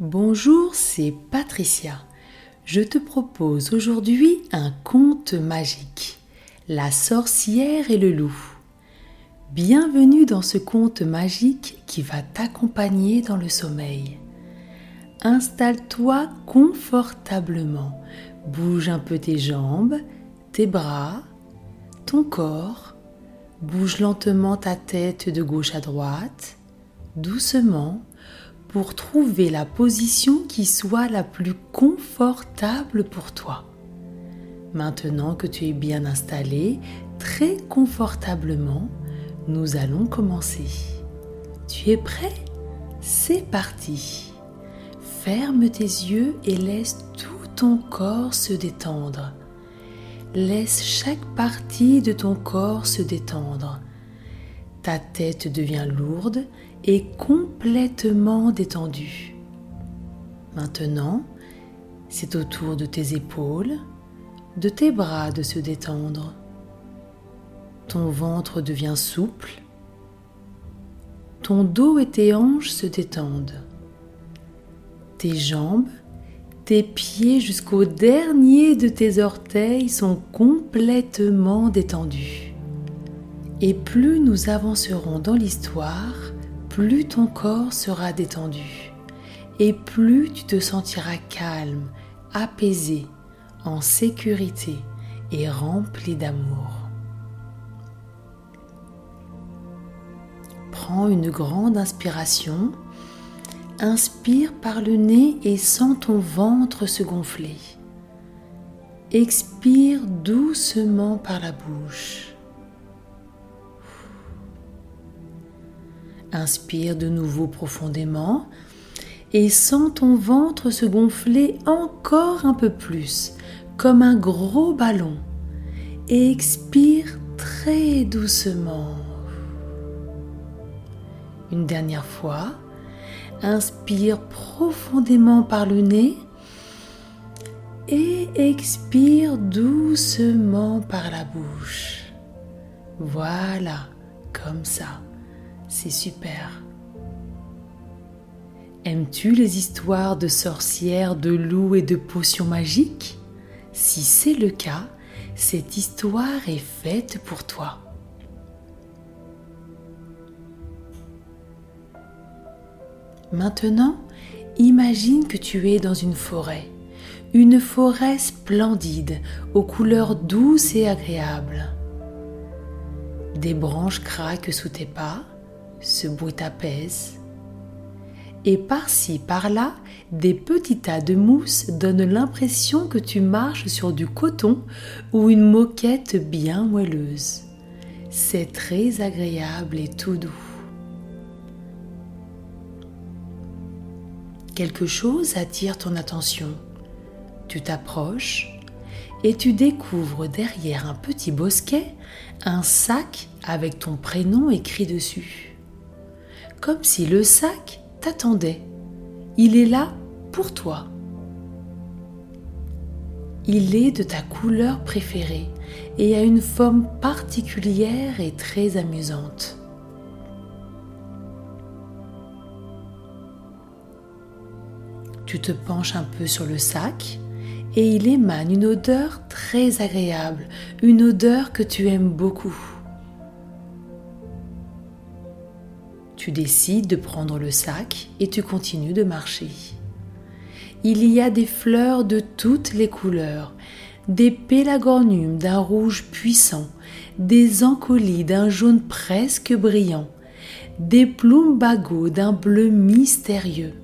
Bonjour, c'est Patricia. Je te propose aujourd'hui un conte magique, La sorcière et le loup. Bienvenue dans ce conte magique qui va t'accompagner dans le sommeil. Installe-toi confortablement, bouge un peu tes jambes, tes bras, ton corps, bouge lentement ta tête de gauche à droite, doucement pour trouver la position qui soit la plus confortable pour toi. Maintenant que tu es bien installé, très confortablement, nous allons commencer. Tu es prêt? C'est parti. Ferme tes yeux et laisse tout ton corps se détendre. Laisse chaque partie de ton corps se détendre. Ta tête devient lourde et complètement détendue. Maintenant, c'est au tour de tes épaules, de tes bras de se détendre. Ton ventre devient souple. Ton dos et tes hanches se détendent. Tes jambes, tes pieds jusqu'au dernier de tes orteils sont complètement détendus. Et plus nous avancerons dans l'histoire, plus ton corps sera détendu et plus tu te sentiras calme, apaisé, en sécurité et rempli d'amour. Prends une grande inspiration, inspire par le nez et sens ton ventre se gonfler. Expire doucement par la bouche. Inspire de nouveau profondément et sens ton ventre se gonfler encore un peu plus, comme un gros ballon. Et expire très doucement. Une dernière fois, inspire profondément par le nez et expire doucement par la bouche. Voilà, comme ça. C'est super. Aimes-tu les histoires de sorcières, de loups et de potions magiques? Si c'est le cas, cette histoire est faite pour toi. Maintenant, imagine que tu es dans une forêt, une forêt splendide, aux couleurs douces et agréables. Des branches craquent sous tes pas, ce bruit t'apaise. Et par-ci, par-là, des petits tas de mousse donnent l'impression que tu marches sur du coton ou une moquette bien moelleuse. C'est très agréable et tout doux. Quelque chose attire ton attention. Tu t'approches et tu découvres derrière un petit bosquet un sac avec ton prénom écrit dessus comme si le sac t'attendait. Il est là pour toi. Il est de ta couleur préférée et a une forme particulière et très amusante. Tu te penches un peu sur le sac et il émane une odeur très agréable, une odeur que tu aimes beaucoup. Tu décides de prendre le sac et tu continues de marcher. Il y a des fleurs de toutes les couleurs, des pélagorniums d'un rouge puissant, des ancolis d'un jaune presque brillant, des plumbago d'un bleu mystérieux,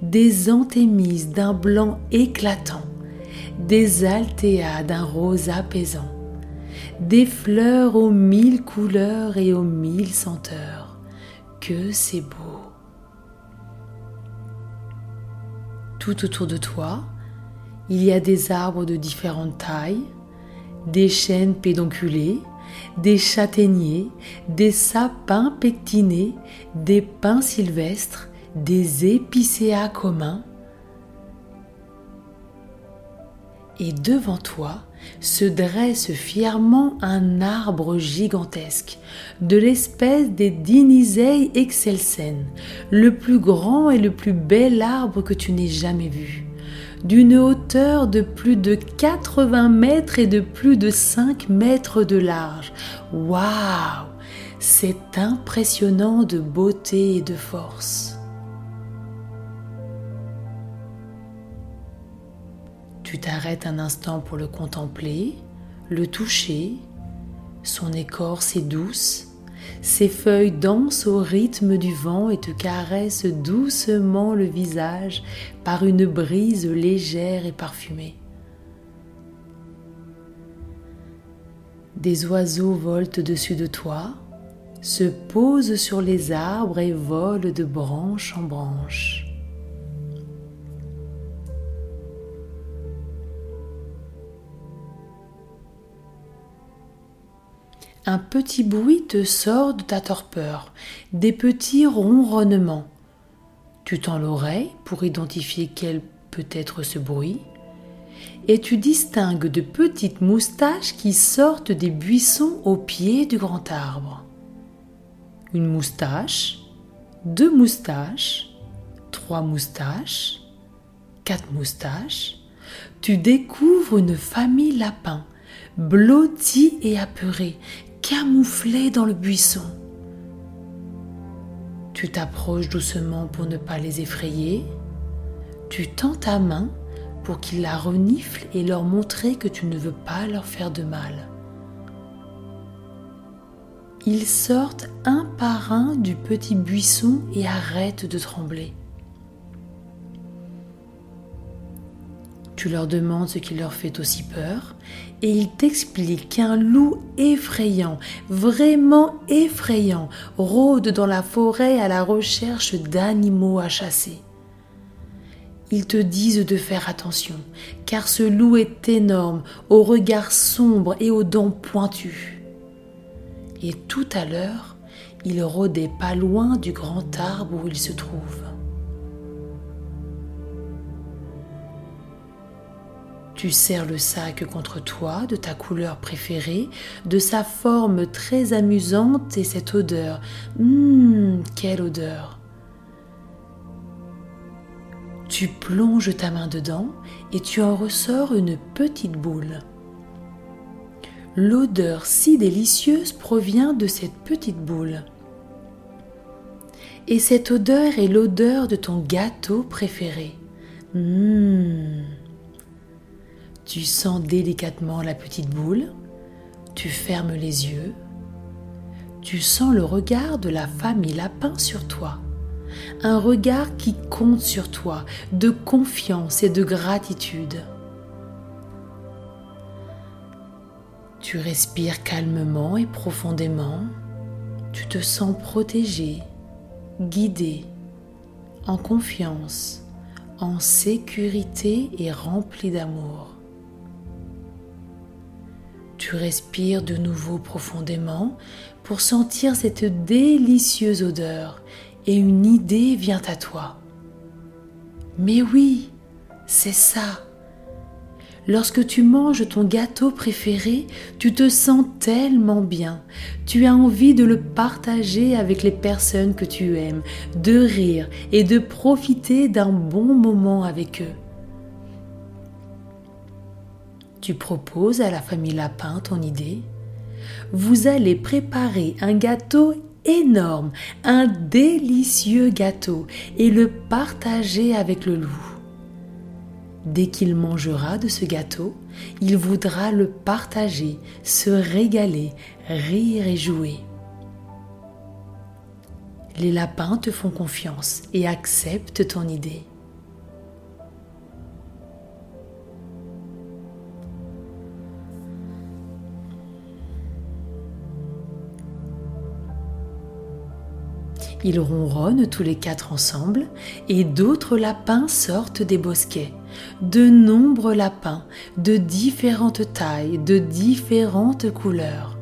des anthémises d'un blanc éclatant, des altéas d'un rose apaisant, des fleurs aux mille couleurs et aux mille senteurs c'est beau. Tout autour de toi, il y a des arbres de différentes tailles, des chênes pédonculés, des châtaigniers, des sapins pectinés, des pins sylvestres, des épicéas communs. Et devant toi se dresse fièrement un arbre gigantesque, de l'espèce des Diniseae excelsen, le plus grand et le plus bel arbre que tu n'aies jamais vu d'une hauteur de plus de 80 mètres et de plus de 5 mètres de large. Waouh C'est impressionnant de beauté et de force. Tu t'arrêtes un instant pour le contempler, le toucher. Son écorce est douce, ses feuilles dansent au rythme du vent et te caressent doucement le visage par une brise légère et parfumée. Des oiseaux volent au-dessus de toi, se posent sur les arbres et volent de branche en branche. Un petit bruit te sort de ta torpeur, des petits ronronnements. Tu tends l'oreille pour identifier quel peut être ce bruit, et tu distingues de petites moustaches qui sortent des buissons au pied du grand arbre. Une moustache, deux moustaches, trois moustaches, quatre moustaches. Tu découvres une famille lapin, blottie et apeurée, camouflés dans le buisson. Tu t'approches doucement pour ne pas les effrayer. Tu tends ta main pour qu'ils la reniflent et leur montrer que tu ne veux pas leur faire de mal. Ils sortent un par un du petit buisson et arrêtent de trembler. Tu leur demandes ce qui leur fait aussi peur et ils t'expliquent qu'un loup effrayant, vraiment effrayant, rôde dans la forêt à la recherche d'animaux à chasser. Ils te disent de faire attention, car ce loup est énorme, au regard sombre et aux dents pointues. Et tout à l'heure, il rôdait pas loin du grand arbre où il se trouve. Tu serres le sac contre toi de ta couleur préférée, de sa forme très amusante et cette odeur. Hum, quelle odeur Tu plonges ta main dedans et tu en ressors une petite boule. L'odeur si délicieuse provient de cette petite boule. Et cette odeur est l'odeur de ton gâteau préféré. Hum. Tu sens délicatement la petite boule, tu fermes les yeux, tu sens le regard de la famille lapin sur toi. Un regard qui compte sur toi, de confiance et de gratitude. Tu respires calmement et profondément. Tu te sens protégé, guidé, en confiance, en sécurité et rempli d'amour. Tu respires de nouveau profondément pour sentir cette délicieuse odeur et une idée vient à toi. Mais oui, c'est ça. Lorsque tu manges ton gâteau préféré, tu te sens tellement bien. Tu as envie de le partager avec les personnes que tu aimes, de rire et de profiter d'un bon moment avec eux. Tu proposes à la famille Lapin ton idée? Vous allez préparer un gâteau énorme, un délicieux gâteau, et le partager avec le loup. Dès qu'il mangera de ce gâteau, il voudra le partager, se régaler, rire et jouer. Les lapins te font confiance et acceptent ton idée. Ils ronronnent tous les quatre ensemble et d'autres lapins sortent des bosquets. De nombreux lapins de différentes tailles, de différentes couleurs.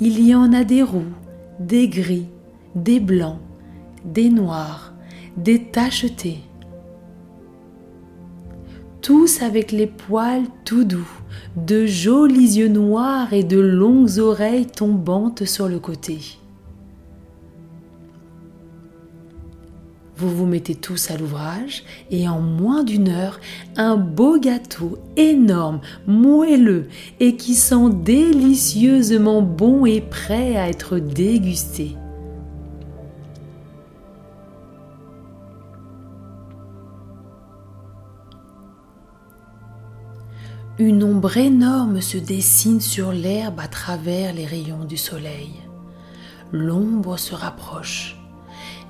Il y en a des roux, des gris, des blancs, des noirs, des tachetés. tous avec les poils tout doux, de jolis yeux noirs et de longues oreilles tombantes sur le côté. Vous vous mettez tous à l'ouvrage et en moins d'une heure, un beau gâteau énorme, moelleux et qui sent délicieusement bon et prêt à être dégusté. Une ombre énorme se dessine sur l'herbe à travers les rayons du soleil. L'ombre se rapproche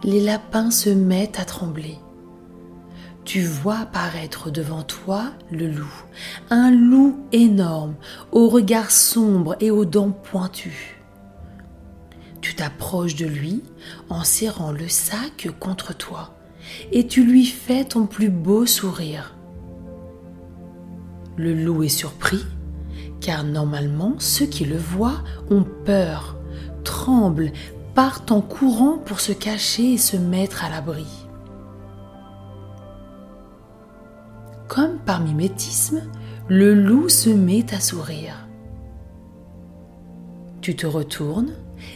les lapins se mettent à trembler. Tu vois apparaître devant toi le loup, un loup énorme, au regard sombre et aux dents pointues. Tu t'approches de lui en serrant le sac contre toi et tu lui fais ton plus beau sourire. Le loup est surpris car normalement ceux qui le voient ont peur, tremblent, partent en courant pour se cacher et se mettre à l'abri. Comme par mimétisme, le loup se met à sourire. Tu te retournes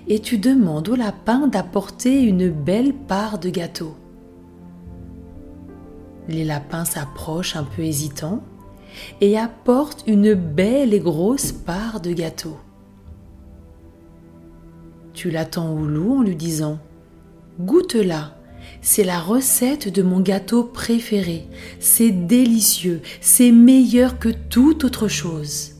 et tu demandes au lapin d'apporter une belle part de gâteau. Les lapins s'approchent un peu hésitants et apportent une belle et grosse part de gâteau. Tu l'attends au loup en lui disant Goûte-la, c'est la recette de mon gâteau préféré, c'est délicieux, c'est meilleur que toute autre chose.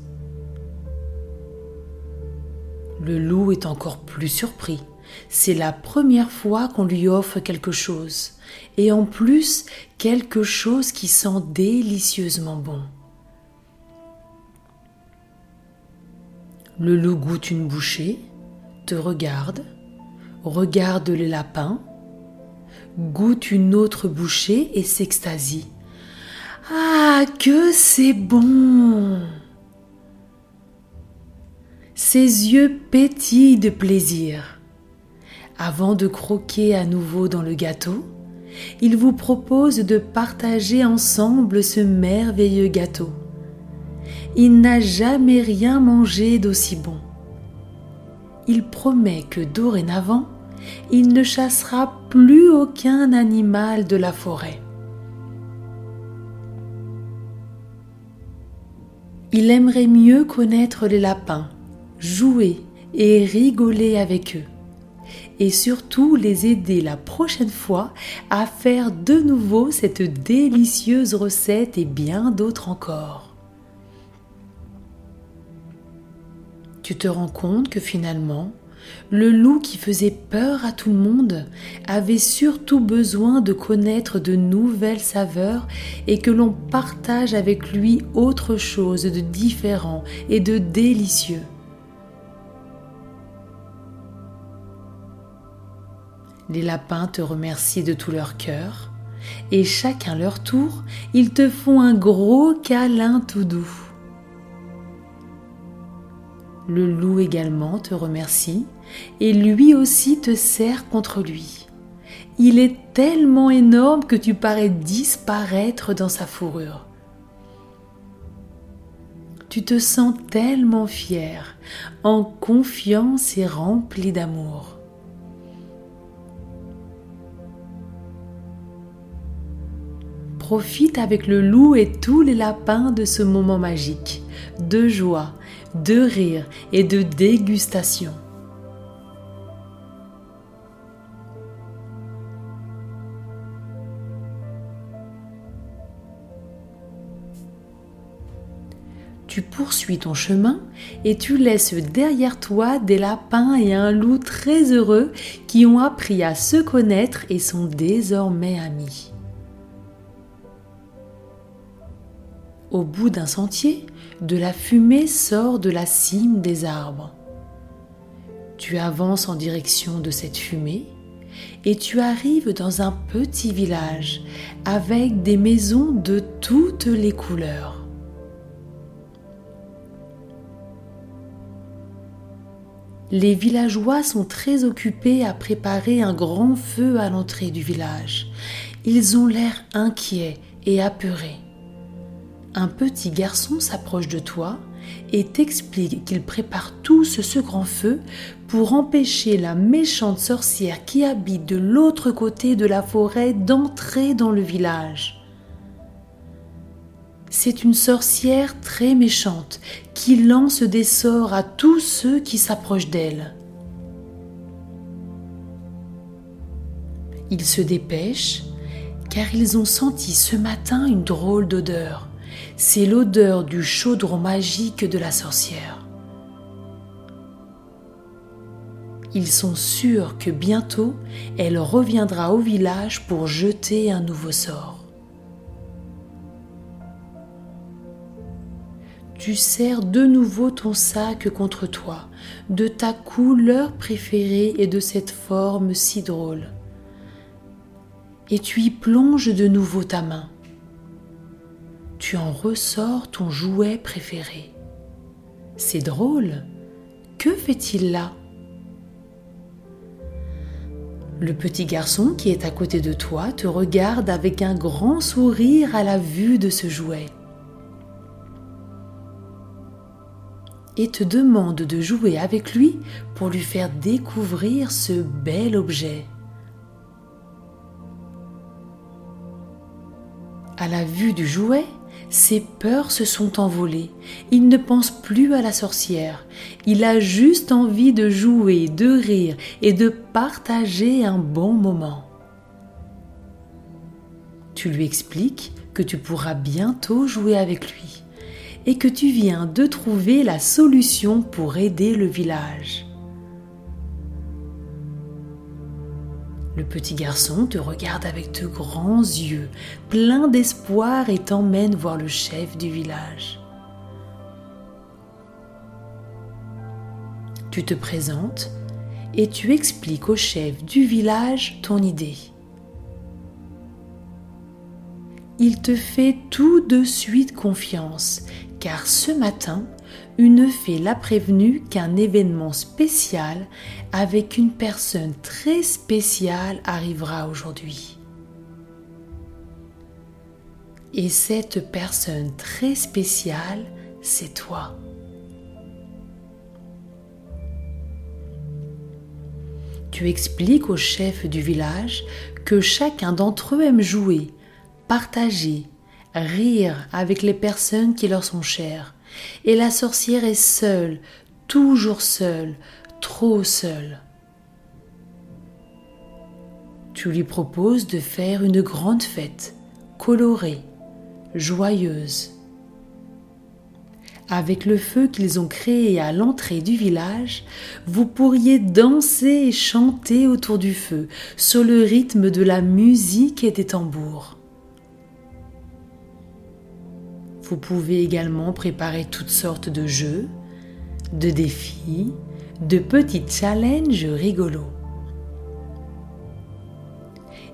Le loup est encore plus surpris. C'est la première fois qu'on lui offre quelque chose, et en plus quelque chose qui sent délicieusement bon. Le loup goûte une bouchée, te regarde, regarde les lapins, goûte une autre bouchée et s'extasie. Ah, que c'est bon Ses yeux pétillent de plaisir. Avant de croquer à nouveau dans le gâteau, il vous propose de partager ensemble ce merveilleux gâteau. Il n'a jamais rien mangé d'aussi bon il promet que dorénavant, il ne chassera plus aucun animal de la forêt. Il aimerait mieux connaître les lapins, jouer et rigoler avec eux, et surtout les aider la prochaine fois à faire de nouveau cette délicieuse recette et bien d'autres encore. Tu te rends compte que finalement, le loup qui faisait peur à tout le monde avait surtout besoin de connaître de nouvelles saveurs et que l'on partage avec lui autre chose de différent et de délicieux. Les lapins te remercient de tout leur cœur et chacun leur tour, ils te font un gros câlin tout doux. Le loup également te remercie et lui aussi te serre contre lui. Il est tellement énorme que tu parais disparaître dans sa fourrure. Tu te sens tellement fier, en confiance et rempli d'amour. Profite avec le loup et tous les lapins de ce moment magique, de joie, de rire et de dégustation. Tu poursuis ton chemin et tu laisses derrière toi des lapins et un loup très heureux qui ont appris à se connaître et sont désormais amis. Au bout d'un sentier, de la fumée sort de la cime des arbres. Tu avances en direction de cette fumée et tu arrives dans un petit village avec des maisons de toutes les couleurs. Les villageois sont très occupés à préparer un grand feu à l'entrée du village. Ils ont l'air inquiets et apeurés. Un petit garçon s'approche de toi et t'explique qu'il prépare tous ce grand feu pour empêcher la méchante sorcière qui habite de l'autre côté de la forêt d'entrer dans le village. C'est une sorcière très méchante qui lance des sorts à tous ceux qui s'approchent d'elle. Ils se dépêchent car ils ont senti ce matin une drôle d'odeur c'est l'odeur du chaudron magique de la sorcière. Ils sont sûrs que bientôt elle reviendra au village pour jeter un nouveau sort. Tu serres de nouveau ton sac contre toi, de ta couleur préférée et de cette forme si drôle. Et tu y plonges de nouveau ta main tu en ressors ton jouet préféré. C'est drôle. Que fait-il là? Le petit garçon qui est à côté de toi te regarde avec un grand sourire à la vue de ce jouet. et te demande de jouer avec lui pour lui faire découvrir ce bel objet. À la vue du jouet, ses peurs se sont envolées. Il ne pense plus à la sorcière. Il a juste envie de jouer, de rire et de partager un bon moment. Tu lui expliques que tu pourras bientôt jouer avec lui et que tu viens de trouver la solution pour aider le village. Le petit garçon te regarde avec de grands yeux, plein d'espoir, et t'emmène voir le chef du village. Tu te présentes et tu expliques au chef du village ton idée. Il te fait tout de suite confiance, car ce matin, une fée l'a prévenu qu'un événement spécial avec une personne très spéciale arrivera aujourd'hui. Et cette personne très spéciale, c'est toi. Tu expliques au chef du village que chacun d'entre eux aime jouer, partager, rire avec les personnes qui leur sont chères et la sorcière est seule, toujours seule, trop seule. Tu lui proposes de faire une grande fête, colorée, joyeuse. Avec le feu qu'ils ont créé à l'entrée du village, vous pourriez danser et chanter autour du feu, sur le rythme de la musique et des tambours. Vous pouvez également préparer toutes sortes de jeux, de défis, de petits challenges rigolos.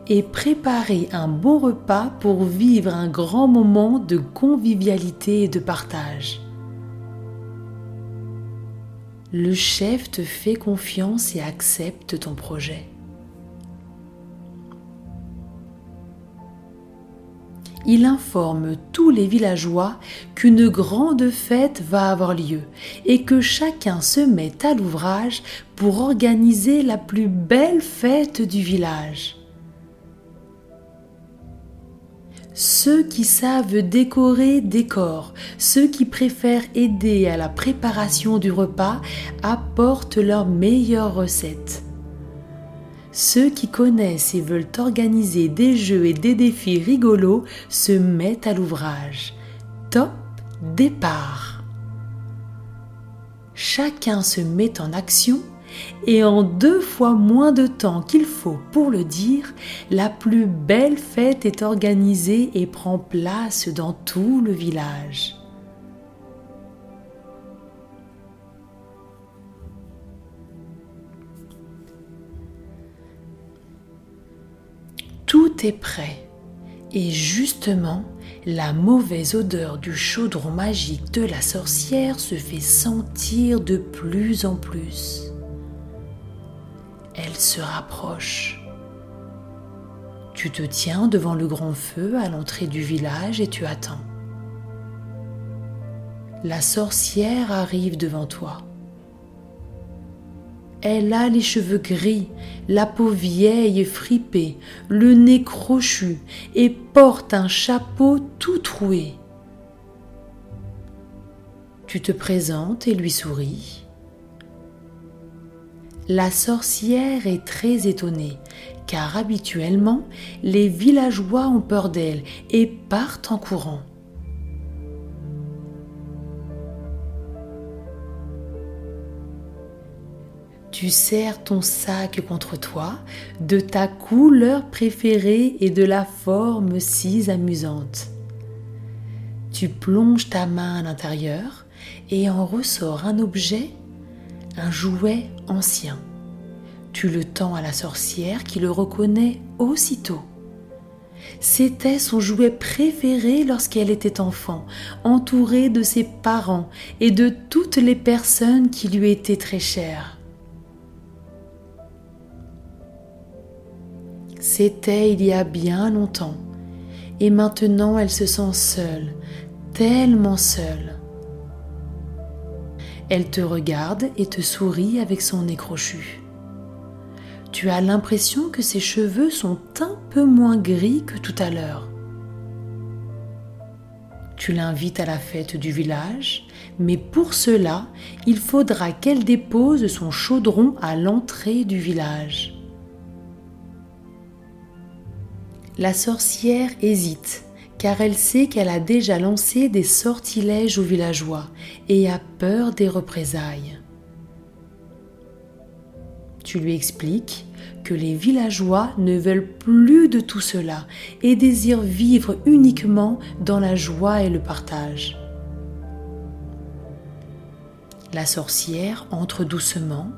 Et préparer un bon repas pour vivre un grand moment de convivialité et de partage. Le chef te fait confiance et accepte ton projet. Il informe tous les villageois qu'une grande fête va avoir lieu et que chacun se met à l'ouvrage pour organiser la plus belle fête du village. Ceux qui savent décorer décorent, ceux qui préfèrent aider à la préparation du repas apportent leurs meilleures recettes. Ceux qui connaissent et veulent organiser des jeux et des défis rigolos se mettent à l'ouvrage. Top départ. Chacun se met en action et en deux fois moins de temps qu'il faut pour le dire, la plus belle fête est organisée et prend place dans tout le village. Tout est prêt. Et justement, la mauvaise odeur du chaudron magique de la sorcière se fait sentir de plus en plus. Elle se rapproche. Tu te tiens devant le grand feu à l'entrée du village et tu attends. La sorcière arrive devant toi. Elle a les cheveux gris, la peau vieille et fripée, le nez crochu et porte un chapeau tout troué. Tu te présentes et lui souris. La sorcière est très étonnée, car habituellement, les villageois ont peur d'elle et partent en courant. Tu serres ton sac contre toi de ta couleur préférée et de la forme si amusante. Tu plonges ta main à l'intérieur et en ressort un objet, un jouet ancien. Tu le tends à la sorcière qui le reconnaît aussitôt. C'était son jouet préféré lorsqu'elle était enfant, entourée de ses parents et de toutes les personnes qui lui étaient très chères. C'était il y a bien longtemps, et maintenant elle se sent seule, tellement seule. Elle te regarde et te sourit avec son nez crochu. Tu as l'impression que ses cheveux sont un peu moins gris que tout à l'heure. Tu l'invites à la fête du village, mais pour cela, il faudra qu'elle dépose son chaudron à l'entrée du village. La sorcière hésite, car elle sait qu'elle a déjà lancé des sortilèges aux villageois et a peur des représailles. Tu lui expliques que les villageois ne veulent plus de tout cela et désirent vivre uniquement dans la joie et le partage. La sorcière entre doucement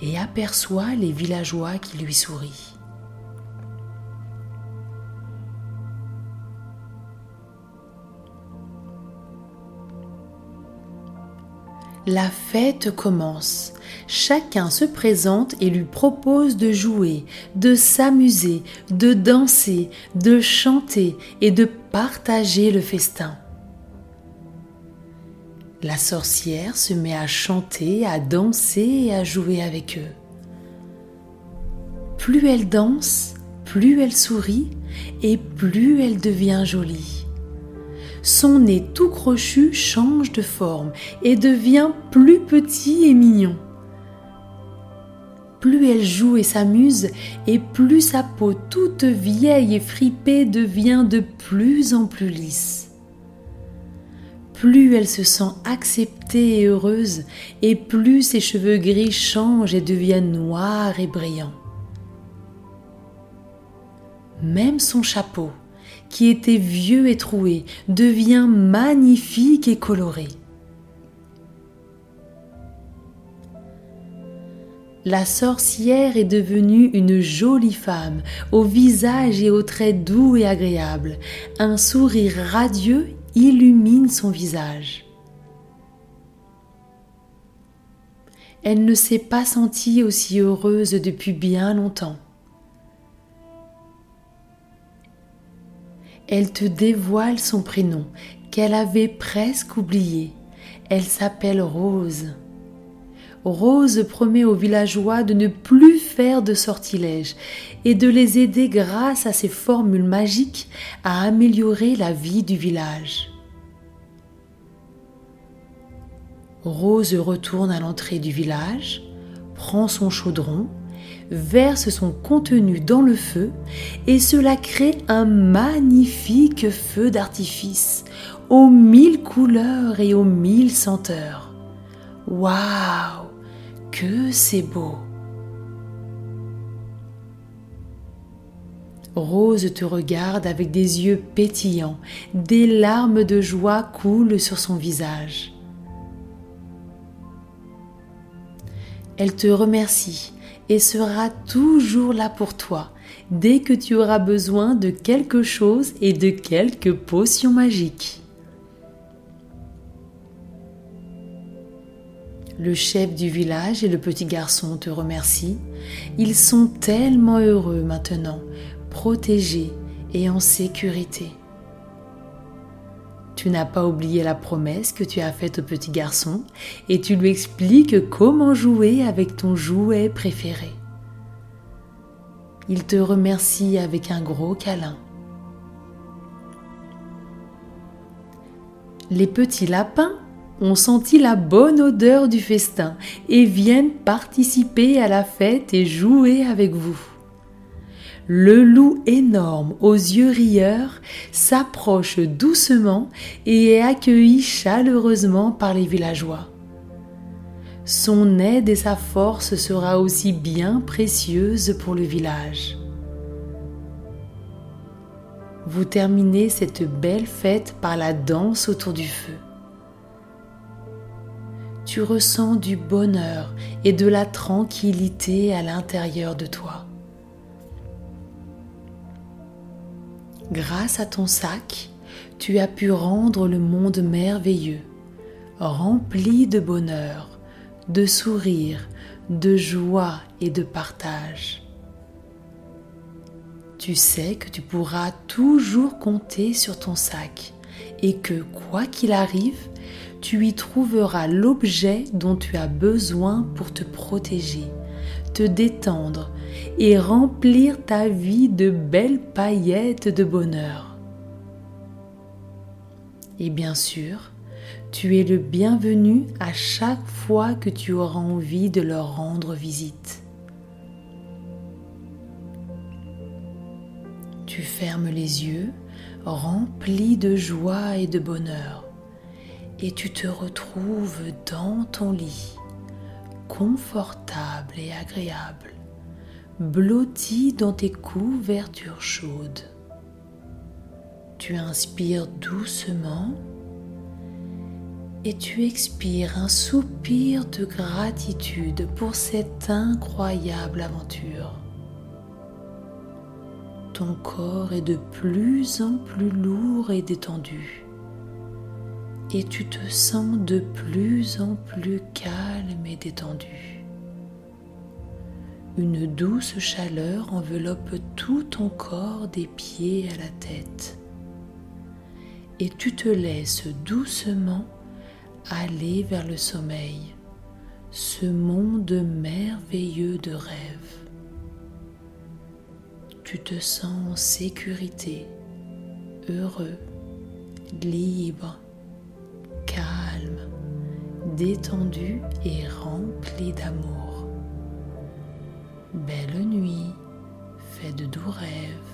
et aperçoit les villageois qui lui sourient. La fête commence. Chacun se présente et lui propose de jouer, de s'amuser, de danser, de chanter et de partager le festin. La sorcière se met à chanter, à danser et à jouer avec eux. Plus elle danse, plus elle sourit et plus elle devient jolie son nez tout crochu change de forme et devient plus petit et mignon. Plus elle joue et s'amuse, et plus sa peau toute vieille et fripée devient de plus en plus lisse. Plus elle se sent acceptée et heureuse, et plus ses cheveux gris changent et deviennent noirs et brillants. Même son chapeau, qui était vieux et troué, devient magnifique et coloré. La sorcière est devenue une jolie femme, au visage et aux traits doux et agréables. Un sourire radieux illumine son visage. Elle ne s'est pas sentie aussi heureuse depuis bien longtemps. Elle te dévoile son prénom qu'elle avait presque oublié. Elle s'appelle Rose. Rose promet aux villageois de ne plus faire de sortilèges et de les aider grâce à ses formules magiques à améliorer la vie du village. Rose retourne à l'entrée du village, prend son chaudron verse son contenu dans le feu et cela crée un magnifique feu d'artifice aux mille couleurs et aux mille senteurs. Waouh, que c'est beau! Rose te regarde avec des yeux pétillants, des larmes de joie coulent sur son visage. Elle te remercie sera toujours là pour toi dès que tu auras besoin de quelque chose et de quelques potions magiques. Le chef du village et le petit garçon te remercient. Ils sont tellement heureux maintenant, protégés et en sécurité. Tu n'as pas oublié la promesse que tu as faite au petit garçon et tu lui expliques comment jouer avec ton jouet préféré. Il te remercie avec un gros câlin. Les petits lapins ont senti la bonne odeur du festin et viennent participer à la fête et jouer avec vous. Le loup énorme aux yeux rieurs s'approche doucement et est accueilli chaleureusement par les villageois. Son aide et sa force sera aussi bien précieuse pour le village. Vous terminez cette belle fête par la danse autour du feu. Tu ressens du bonheur et de la tranquillité à l'intérieur de toi. Grâce à ton sac, tu as pu rendre le monde merveilleux, rempli de bonheur, de sourire, de joie et de partage. Tu sais que tu pourras toujours compter sur ton sac et que quoi qu'il arrive, tu y trouveras l'objet dont tu as besoin pour te protéger, te détendre et remplir ta vie de belles paillettes de bonheur. Et bien sûr, tu es le bienvenu à chaque fois que tu auras envie de leur rendre visite. Tu fermes les yeux, rempli de joie et de bonheur, et tu te retrouves dans ton lit, confortable et agréable, blotti dans tes couvertures chaudes. Tu inspires doucement et tu expires un soupir de gratitude pour cette incroyable aventure. Ton corps est de plus en plus lourd et détendu et tu te sens de plus en plus calme et détendu. Une douce chaleur enveloppe tout ton corps des pieds à la tête et tu te laisses doucement aller vers le sommeil, ce monde merveilleux de rêve. Tu te sens en sécurité, heureux, libre, calme, détendu et rempli d'amour. Belle nuit, fait de doux rêves.